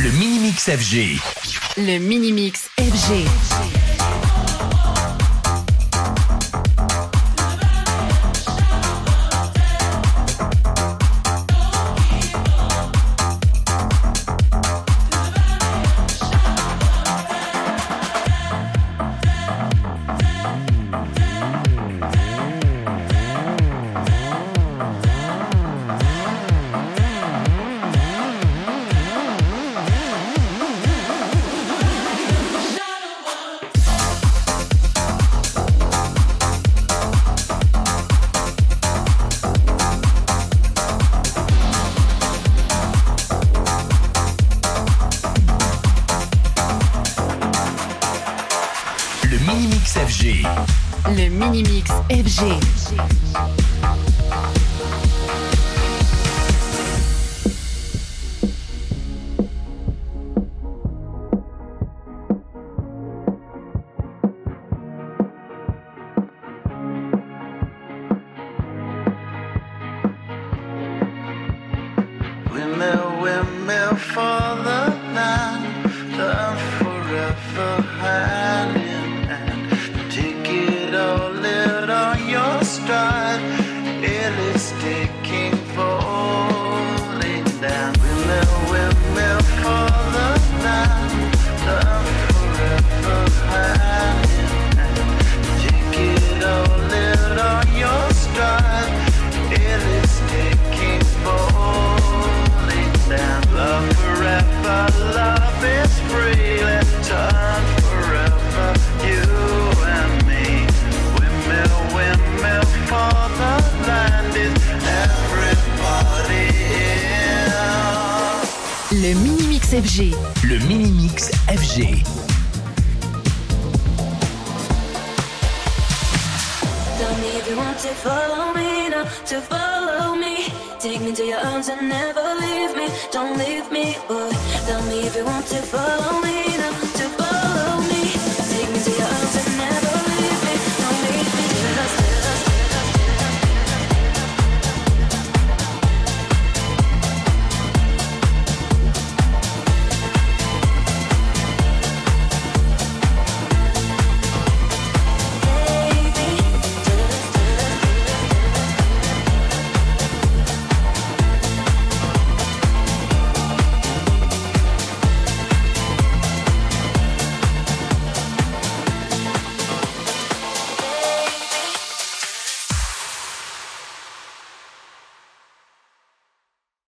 Le Mini-Mix FG. Le Mini-Mix FG. Mini-Mix FG. Le Mini-Mix FG. Windmill, windmill for the land, forever Windmill, windmill Le Mini-Mix FG. Le Mini-Mix FG. If you want to follow me now, to follow me. Take me to your arms and never leave me. Don't leave me, boy. Tell me if you want to follow me now,